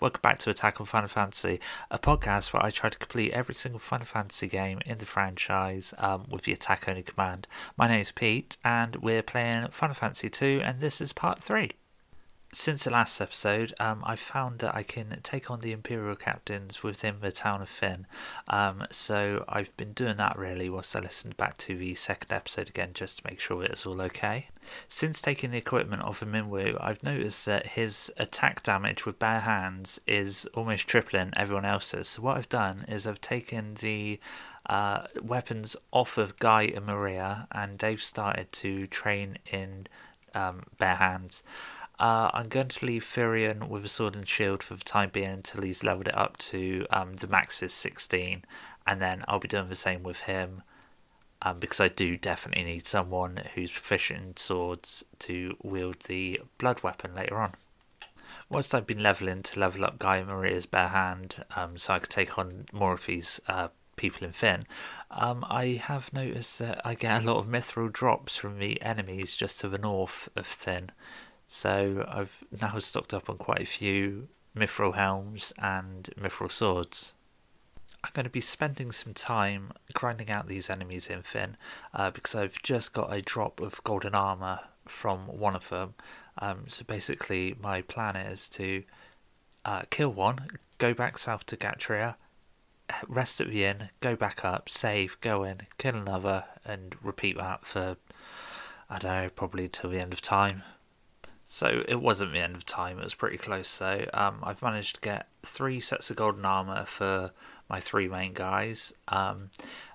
Welcome back to Attack on Final Fantasy, a podcast where I try to complete every single Final Fantasy game in the franchise um, with the attack only command. My name is Pete, and we're playing Final Fantasy 2, and this is part 3 since the last episode, um, I found that I can take on the Imperial captains within the town of Fynn. Um, so I've been doing that really whilst I listened back to the second episode again just to make sure it was all okay. Since taking the equipment off of Minwu, I've noticed that his attack damage with bare hands is almost tripling everyone else's. So what I've done is I've taken the uh, weapons off of Guy and Maria, and they've started to train in um, bare hands. Uh, I'm going to leave Firion with a sword and shield for the time being until he's leveled it up to um, the max is 16, and then I'll be doing the same with him um, because I do definitely need someone who's proficient in swords to wield the blood weapon later on. Once I've been leveling to level up Guy Maria's bare hand, um, so I could take on more of these uh, people in Fynn, um, I have noticed that I get a lot of mithril drops from the enemies just to the north of Fynn. So I've now stocked up on quite a few mithril helms and mithril swords. I'm going to be spending some time grinding out these enemies in Fynn uh, because I've just got a drop of golden armor from one of them. Um, so basically, my plan is to uh, kill one, go back south to Gatrea, rest at the inn, go back up, save, go in, kill another, and repeat that for I don't know, probably till the end of time. So it wasn't the end of time, it was pretty close So Um, I've managed to get three sets of golden armour for my three main guys. Um,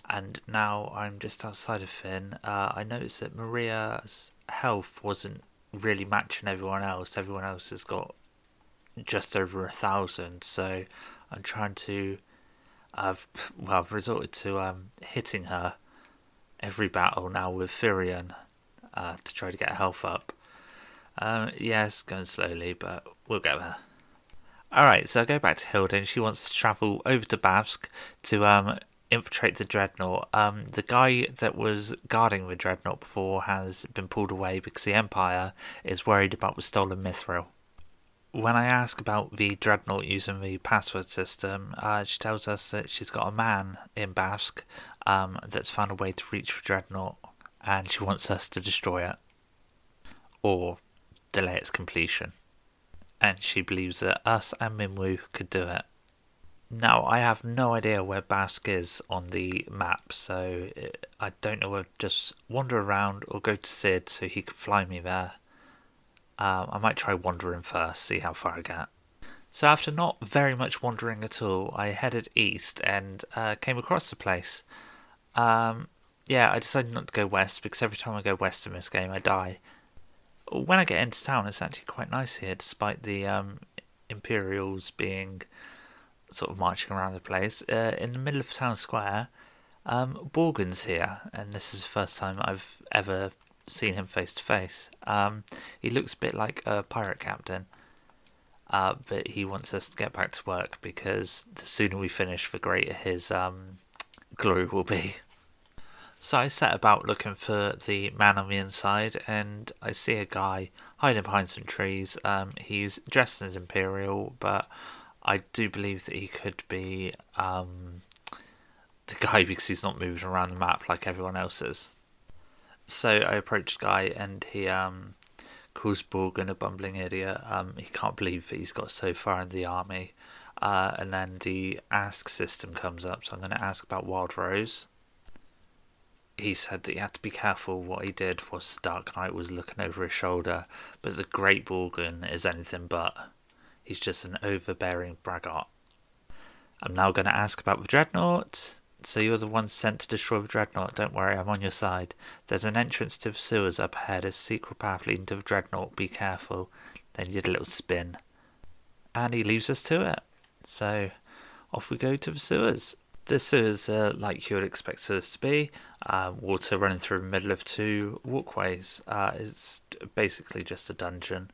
and now I'm just outside of Fynn. Uh, I noticed that Maria's health wasn't really matching everyone else. Everyone else has got just over a thousand, so I'm trying to. I've well, I've resorted to um, hitting her every battle now with Firion uh, to try to get health up. Um, yes, going slowly, but we'll get there. Alright, so I go back to Hilda and she wants to travel over to Bafsk to um, infiltrate the dreadnought. Um, the guy that was guarding the dreadnought before has been pulled away because the Empire is worried about the stolen mithril. When I ask about the dreadnought using the password system, uh, she tells us that she's got a man in Bafsk um, that's found a way to reach the dreadnought and she wants us to destroy it. Or delay its completion. And she believes that us and Minwu could do it. Now, I have no idea where Bafsk is on the map, so I don't know whether to just wander around or go to Cid so he can fly me there. Um, I might try wandering first, see how far I get. So, after not very much wandering at all, I headed east and uh, came across the place. Um, yeah, I decided not to go west because every time I go west in this game, I die when I get into town, it's actually quite nice here, despite the um, Imperials being sort of marching around the place. Uh, in the middle of town square, um, Borghen's here, and this is the first time I've ever seen him face to face. Um, he looks a bit like a pirate captain, uh, but he wants us to get back to work because the sooner we finish, the greater his um, glory will be. So I set about looking for the man on the inside, and I see a guy hiding behind some trees. Um, he's dressed as Imperial, but I do believe that he could be um, the guy because he's not moving around the map like everyone else is. So I approached guy, and he um, calls Borghen a bumbling idiot. Um, he can't believe that he's got so far in the army. Uh, and then the ask system comes up, so I'm going to ask about Wild Rose he said that he had to be careful what he did whilst the Dark Knight was looking over his shoulder, but the Great Borghen is anything but. He's just an overbearing braggart. I'm now going to ask about the Dreadnought. So you're the one sent to destroy the Dreadnought. Don't worry, I'm on your side. There's an entrance to the sewers up ahead, a secret path leading to the Dreadnought. Be careful. Then you did a little spin. And he leaves us to it. So off we go to the sewers. The sewers are like you would expect sewers to be uh, water running through the middle of two walkways. Uh, it's basically just a dungeon.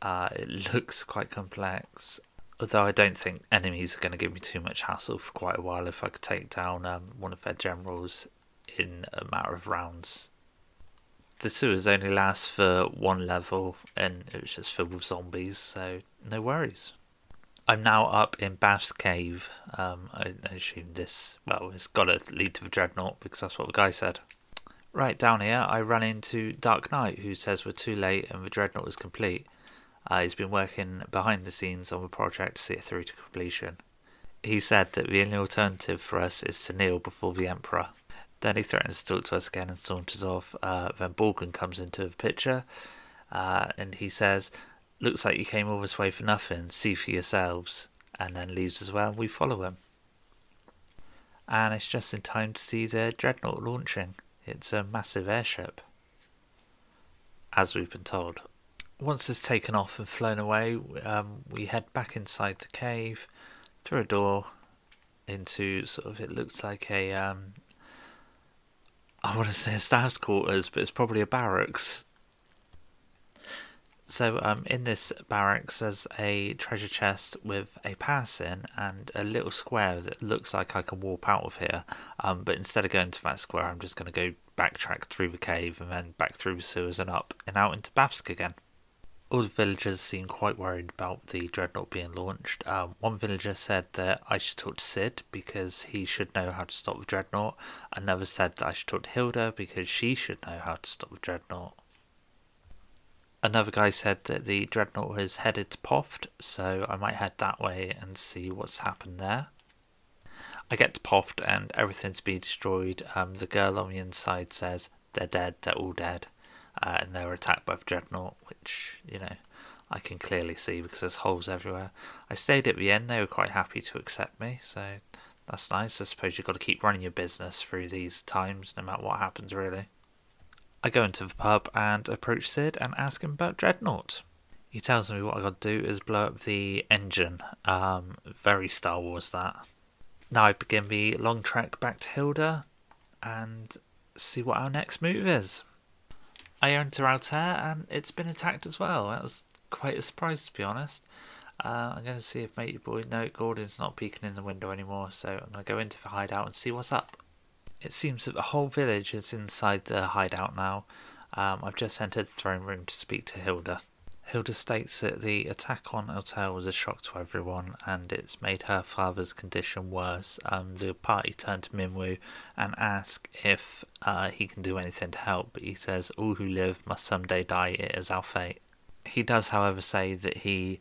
Uh, it looks quite complex, although I don't think enemies are going to give me too much hassle for quite a while if I could take down um, one of their generals in a matter of rounds. The sewers only last for one level, and it was just filled with zombies, so no worries. I'm now up in Bath's cave. Um, I, assume this, well, it's got to lead to the dreadnought because that's what the guy said. Right down here, I run into Dark Knight, who says we're too late and the dreadnought is complete. Uh, he's been working behind the scenes on the project to see it through to completion. He said that the only alternative for us is to kneel before the Emperor. Then he threatens to talk to us again and saunters off. Uh, then Borghen comes into the picture uh, and he says, Looks like you came all this way for nothing, see for yourselves. And then leaves as well, we follow him. And it's just in time to see the Dreadnought launching. It's a massive airship, as we've been told. Once it's taken off and flown away, um, we head back inside the cave, through a door, into sort of, it looks like a, um, I want to say a staff's quarters, but it's probably a barracks. So, um, in this barracks, there's a treasure chest with a pass in and a little square that looks like I can warp out of here. Um, but instead of going to that square, I'm just going to go backtrack through the cave and then back through the sewers and up and out into Bafsk again. All the villagers seem quite worried about the dreadnought being launched. Um, one villager said that I should talk to Cid because he should know how to stop the dreadnought. Another said that I should talk to Hilda because she should know how to stop the dreadnought. Another guy said that the dreadnought was headed to Poft, so I might head that way and see what's happened there. I get to Poft and everything's been destroyed. Um, the girl on the inside says they're dead, they're all dead, uh, and they were attacked by the dreadnought, which you know I can clearly see because there's holes everywhere. I stayed at the end; they were quite happy to accept me, so that's nice. I suppose you've got to keep running your business through these times, no matter what happens, really. I go into the pub and approach Cid and ask him about Dreadnought. He tells me what I got to do is blow up the engine. Um, very Star Wars that. Now I begin the long trek back to Hilda and see what our next move is. I enter Altair and it's been attacked as well. That was quite a surprise to be honest. Uh, I'm going to see if Matey Boy. No, Gordon's not peeking in the window anymore, so I'm going to go into the hideout and see what's up. It seems that the whole village is inside the hideout now. Um, I've just entered the throne room to speak to Hilda. Hilda states that the attack on Altair was a shock to everyone and it's made her father's condition worse. Um, the party turn to Minwu and ask if uh, he can do anything to help, but he says all who live must someday die, it is our fate. He does, however, say that he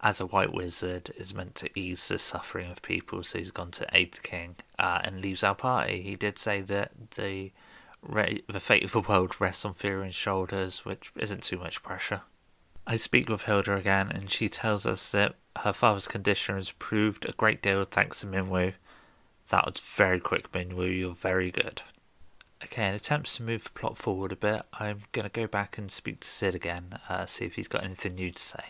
as a white wizard is meant to ease the suffering of people, so he's gone to aid the king uh, and leaves our party. He did say that the the fate of the world rests on Firion's shoulders, which isn't too much pressure. I speak with Hilda again, and she tells us that her father's condition has improved a great deal thanks to Minwu. That was very quick, Minwu. You're very good. Okay, in attempts to move the plot forward a bit, I'm going to go back and speak to Cid again, uh, see if he's got anything new to say.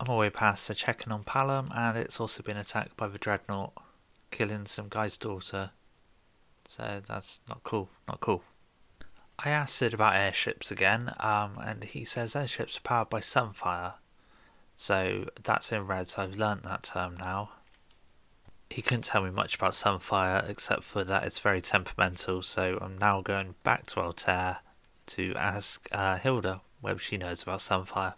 On my way past, they're checking on Paloom, and it's also been attacked by the dreadnought, killing some guy's daughter. So that's not cool, not cool. I asked Cid about airships again, um, and he says airships are powered by sunfire. So that's in red, so I've learnt that term now. He couldn't tell me much about sunfire except for that it's very temperamental, so I'm now going back to Altair to ask uh, Hilda whether she knows about sunfire.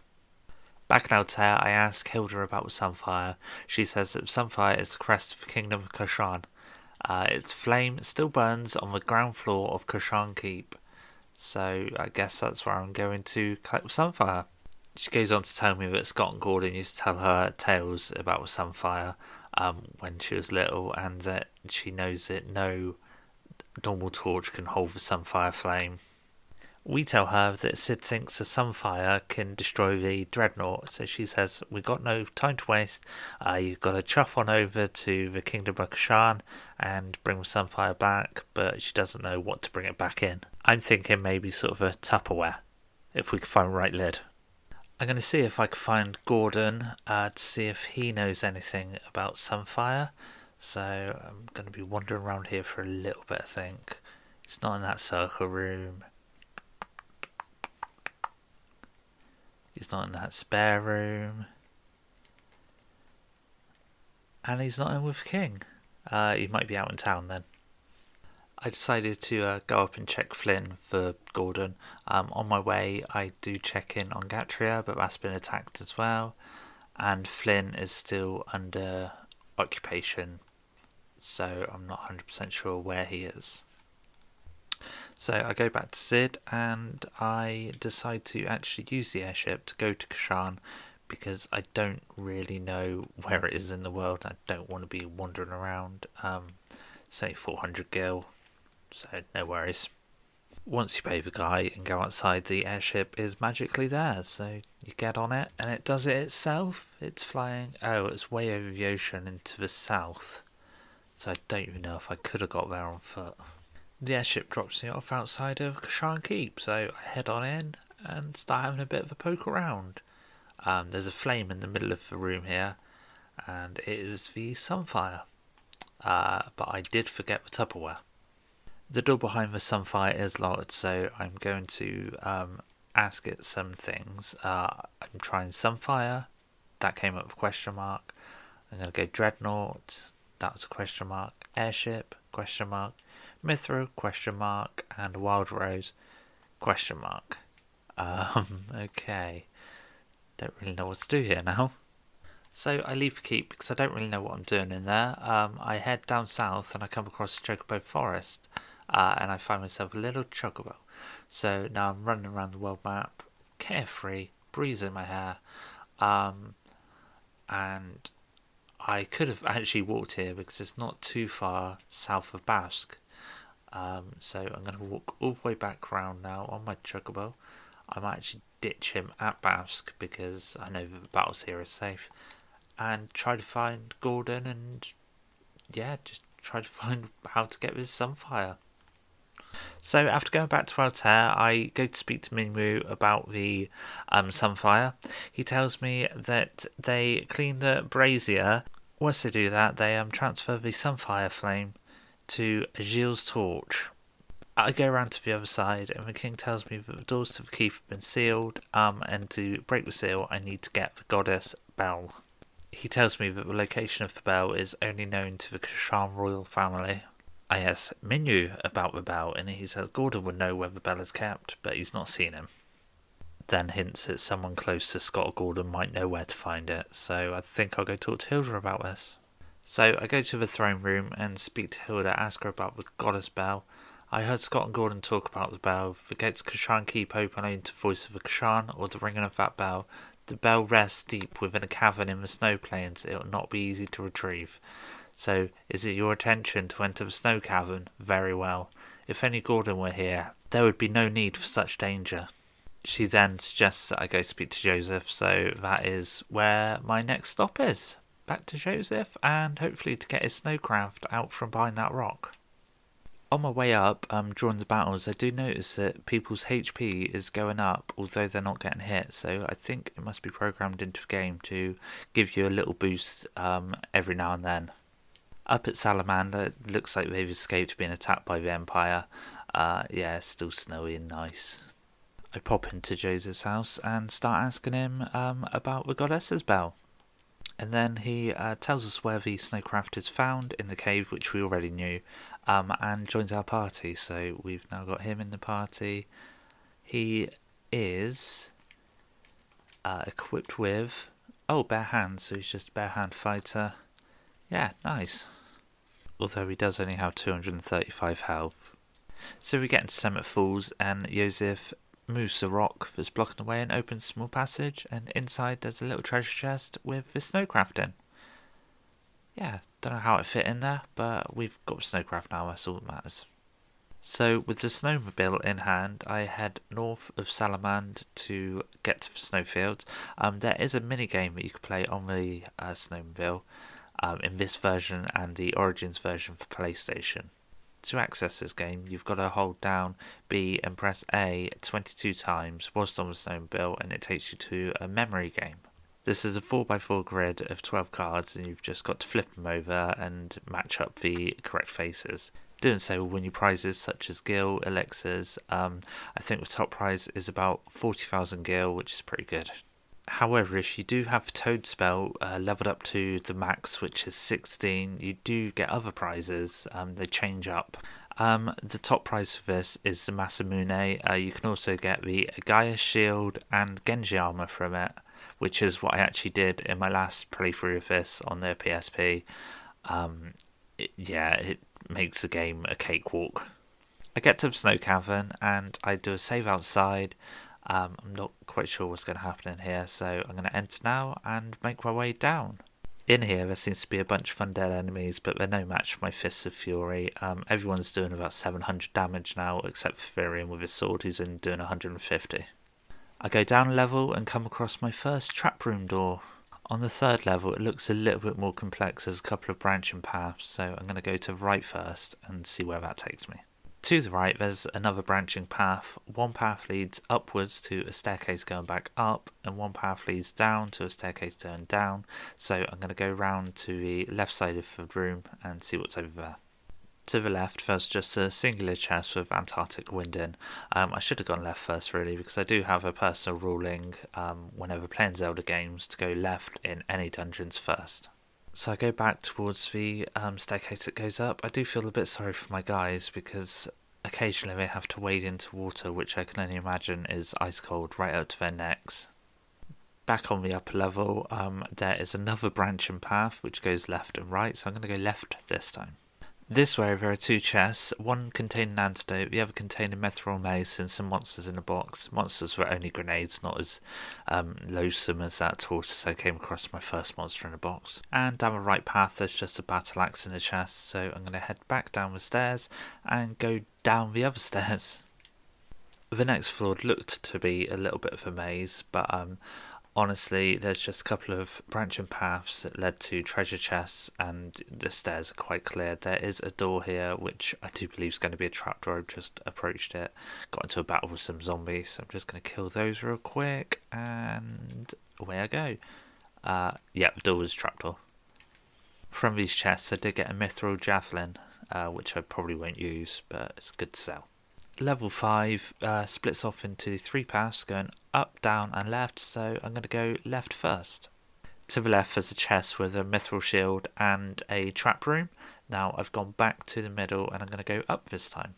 Back in Altair, I ask Hilda about Sunfire. She says that Sunfire is the crest of the kingdom of Kashan. Uh, its flame still burns on the ground floor of Kashan Keep. So I guess that's where I'm going to collect Sunfire. She goes on to tell me that Scott and Gordon used to tell her tales about Sunfire um, when she was little, and that she knows that no normal torch can hold the Sunfire flame. We tell her that Cid thinks a sunfire can destroy the dreadnought, so she says, We've got no time to waste. Uh, you've got to chuff on over to the Kingdom of Kashan and bring the sunfire back, but she doesn't know what to bring it back in. I'm thinking maybe sort of a Tupperware, if we can find the right lid. I'm going to see if I can find Gordon uh, to see if he knows anything about Sunfire. So I'm going to be wandering around here for a little bit, I think. It's not in that circle room. He's not in that spare room. And he's not in with King. Uh, he might be out in town then. I decided to uh, go up and check Flynn for Gordon. Um, on my way, I do check in on Gatrea, but that's been attacked as well. and Flynn is still under occupation, so I'm not 100% sure where he is. So I go back to Cid and I decide to actually use the airship to go to Kashan because I don't really know where it is in the world. I don't want to be wandering around. Um, say 400 gil, so no worries. Once you pay the guy and go outside, the airship is magically there. So you get on it and it does it itself. It's flying. Oh, it's way over the ocean into the south. So I don't even know if I could have got there on foot. The airship drops me off outside of Kashan Keep, so I head on in and start having a bit of a poke around. Um, there's a flame in the middle of the room here, and it is the Sunfire. Uh, but I did forget the Tupperware. The door behind the Sunfire is locked, so I'm going to um, ask it some things. Uh, I'm trying Sunfire, that came up with question mark. I'm going to go Dreadnought, that was a question mark. Airship, question mark. Mithril, question mark. And Wild Rose, question mark. Um, okay. Don't really know what to do here now. So I leave Keep because I don't really know what I'm doing in there. Um, I head down south and I come across Chocobo Forest uh, and I find myself a little chocobo. So now I'm running around the world map, carefree, breeze in my hair, um, and I could have actually walked here because it's not too far south of Bafsk. Um, so I'm going to walk all the way back around now on my chocobo. I might actually ditch him at Bafsk because I know the battles here are safe and try to find Gordon and yeah, just try to find how to get this Sunfire. So after going back to Altair, I go to speak to Minwu about the um, Sunfire. He tells me that they clean the brazier. Once they do that, they um, transfer the Sunfire flame to Gilles' torch. I go around to the other side, and the king tells me that the doors to the keep have been sealed, um, and to break the seal, I need to get the goddess Bell. He tells me that the location of the bell is only known to the Kashan royal family. I ask Minwu about the bell, and he says Gordon would know where the bell is kept, but he's not seen him. Then hints that someone close to Scott Gordon might know where to find it, so I think I'll go talk to Hilda about this. So I go to the throne room and speak to Hilda, ask her about the goddess bell, I heard Scott and Gordon talk about the bell. The gates Kashan keep open only to voice of a Kashan or the ringing of that bell. The bell rests deep within a cavern in the snow plains. It will not be easy to retrieve. So, is it your intention to enter the snow cavern? Very well. If only Gordon were here, there would be no need for such danger. She then suggests that I go speak to Joseph, so that is where my next stop is. Back to Joseph, and hopefully to get his snowcraft out from behind that rock on my way up um, during the battles, I do notice that people's HP is going up, although they're not getting hit. So I think it must be programmed into the game to give you a little boost um, every now and then. Up at Salamander, it looks like they've escaped being attacked by the Empire. Uh, yeah, still snowy and nice. I pop into Joseph's house and start asking him um, about the goddess's bell. And then he uh, tells us where the snowcraft is found in the cave, which we already knew, um, and joins our party. So we've now got him in the party. He is uh, equipped with oh bare hands, so he's just bare hand fighter. Yeah, nice. Although he does only have 235 health. So we get into Semitt Falls, and Joseph moves the rock that's blocking the way and opens a small passage, and inside there's a little treasure chest with the snowcraft in. Yeah, don't know how it fit in there, but we've got snowcraft now, that's all that matters. So, with the snowmobile in hand, I head north of Salamand to get to the snowfields. Um, there is a mini game that you can play on the uh, snowmobile um, in this version and the Origins version for PlayStation. To access this game, you've got to hold down B and press A 22 times whilst on the snowmobile, and it takes you to a memory game. This is a 4x4 grid of 12 cards, and you've just got to flip them over and match up the correct faces. Doing so will win you prizes such as gil, elixirs. Um, I think the top prize is about 40,000 gil, which is pretty good. However, if you do have Toad Spell uh, leveled up to the max, which is 16, you do get other prizes. Um, they change up. Um, the top prize for this is the Masamune. Uh, you can also get the Gaia Shield and Genji armor from it which is what I actually did in my last playthrough of this on the PSP. Um, it, yeah, it makes the game a cakewalk. I get to the snow cavern and I do a save outside. Um, I'm not quite sure what's going to happen in here, so I'm going to enter now and make my way down. In here, there seems to be a bunch of undead enemies, but they're no match for my Fists of Fury. Um, everyone's doing about 700 damage now, except for Firion with his sword, who's only doing 150. I go down a level and come across my first trap room door. On the third level, it looks a little bit more complex. There's a couple of branching paths, so I'm going to go to right first and see where that takes me. To the right, there's another branching path. One path leads upwards to a staircase going back up, and one path leads down to a staircase going down. So I'm going to go round to the left side of the room and see what's over there. To the left, there's just a singular chest with Antarctic wind in. Um, I should have gone left first, really, because I do have a personal ruling um, whenever playing Zelda games to go left in any dungeons first. So I go back towards the um, staircase that goes up. I do feel a bit sorry for my guys because occasionally they have to wade into water, which I can only imagine is ice cold right up to their necks. Back on the upper level, um, there is another branching path which goes left and right, so I'm going to go left this time. This way there are two chests, one containing an antidote, the other containing mithril mace and some monsters in a box. Monsters were only grenades, not as um, loathsome as that tortoise I came across my first monster in a box. And down the right path there's just a battle axe in a chest, so I'm going to head back down the stairs and go down the other stairs. The next floor looked to be a little bit of a maze, but um, honestly, there's just a couple of branching paths that led to treasure chests, and the stairs are quite clear. There is a door here, which I do believe is going to be a trapdoor. I've just approached it, got into a battle with some zombies. So I'm just going to kill those real quick, and away I go. Uh, yeah, the door was trapdoor. From these chests, I did get a mithril javelin, uh, which I probably won't use, but it's good to sell level 5 uh, splits off into three paths going up, down, and left, so I'm going to go left first. To the left there's a chest with a mithril shield and a trap room. Now I've gone back to the middle and I'm going to go up this time.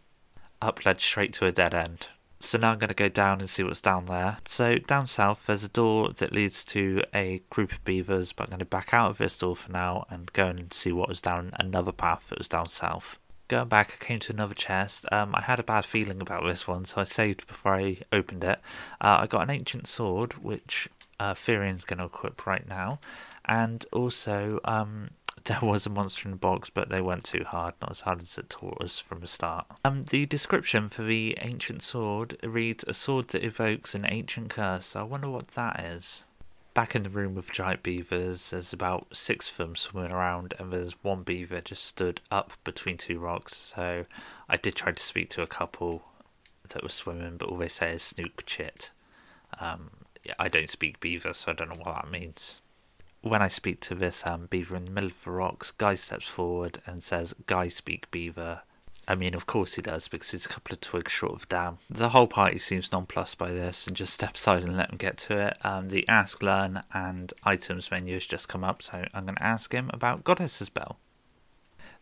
Up led straight to a dead end. So now I'm going to go down and see what's down there. So down south there's a door that leads to a group of beavers, but I'm going to back out of this door for now and go and see what was down another path that was down south going back, I came to another chest. Um, I had a bad feeling about this one, so I saved before I opened it. Uh, I got an ancient sword, which uh, going to equip right now, and also um, there was a monster in the box, but they weren't too hard, not as hard as it taught us from the start. Um, the description for the ancient sword reads: "A sword that evokes an ancient curse." I wonder what that is back in the room with giant beavers. There's about six of them swimming around, and there's one beaver just stood up between two rocks. So I did try to speak to a couple that were swimming, but all they say is snook chit. Um, yeah, I don't speak beaver, so I don't know what that means. When I speak to this um, beaver in the middle of the rocks, Guy steps forward and says, Guy speak beaver, I mean, of course he does, because he's a couple of twigs short of dam. The whole party seems nonplussed by this and just step aside and let him get to it. Um, the Ask, Learn, and Items menu has just come up, so I'm going to ask him about Goddess's Bell.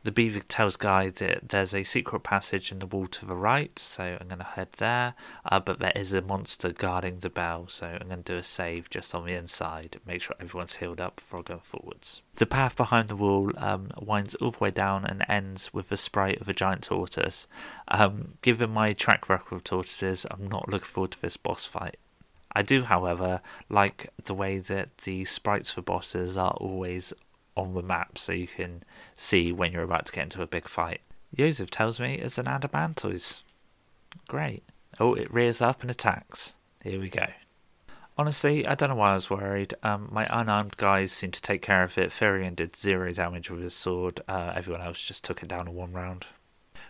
The beaver tells Guy that there's a secret passage in the wall to the right, so I'm going to head there. Uh, but there is a monster guarding the bell, so I'm going to do a save just on the inside, make sure everyone's healed up before going forwards. The path behind the wall um, winds all the way down and ends with the sprite of a giant tortoise. Um, given my track record of tortoises, I'm not looking forward to this boss fight. I do, however, like the way that the sprites for bosses are always on the map so you can see when you're about to get into a big fight. Joseph tells me it's an Adamantoise. Great. Oh, it rears up and attacks. Here we go. Honestly, I don't know why I was worried. Um, my unarmed guys seemed to take care of it. Firion did zero damage with his sword. Uh, everyone else just took it down in one round.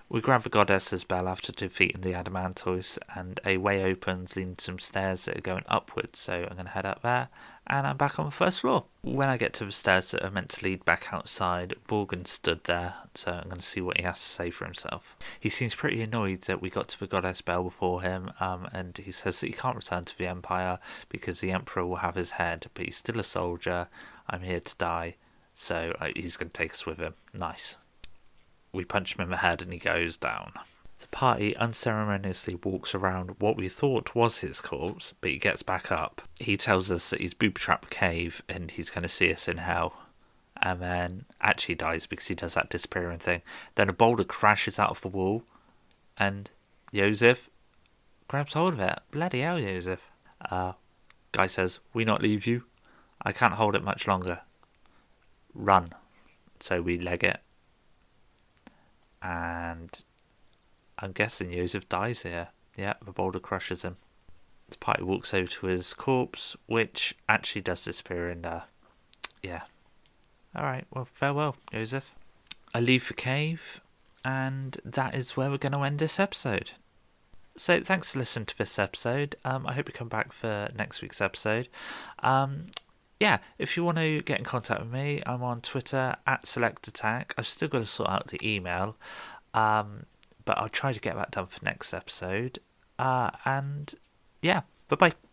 We grab the goddess's bell after defeating the Adamantoise, and a way opens leading to some stairs that are going upwards, so I'm going to head up there, and I'm back on the first floor. When I get to the stairs that are meant to lead back outside, Borghen stood there, so I'm going to see what he has to say for himself. He seems pretty annoyed that we got to the goddess bell before him, um, and he says that he can't return to the Empire because the Emperor will have his head, but he's still a soldier. I'm here to die, so uh, he's going to take us with him. Nice we punch him in the head and he goes down. The party unceremoniously walks around what we thought was his corpse, but he gets back up. He tells us that he's booby trapped cave and he's going to see us in hell. And then actually dies because he does that disappearing thing. Then a boulder crashes out of the wall, and Joseph grabs hold of it. Bloody hell, Joseph. Uh, guy says, We not leave you. I can't hold it much longer. Run. So we leg it. And I'm guessing Joseph dies here. Yeah, the boulder crushes him. The party walks over to his corpse, which actually does disappear in there. Yeah. Alright, well, farewell, Joseph. I leave the cave, and that is where we're going to end this episode. So, thanks for listening to this episode. Um, I hope you come back for next week's episode. Um, yeah, if you want to get in contact with me, I'm on Twitter at Select Attack. I've still got to sort out the email. Um, but I'll try to get that done for next episode. Uh, and yeah, bye bye.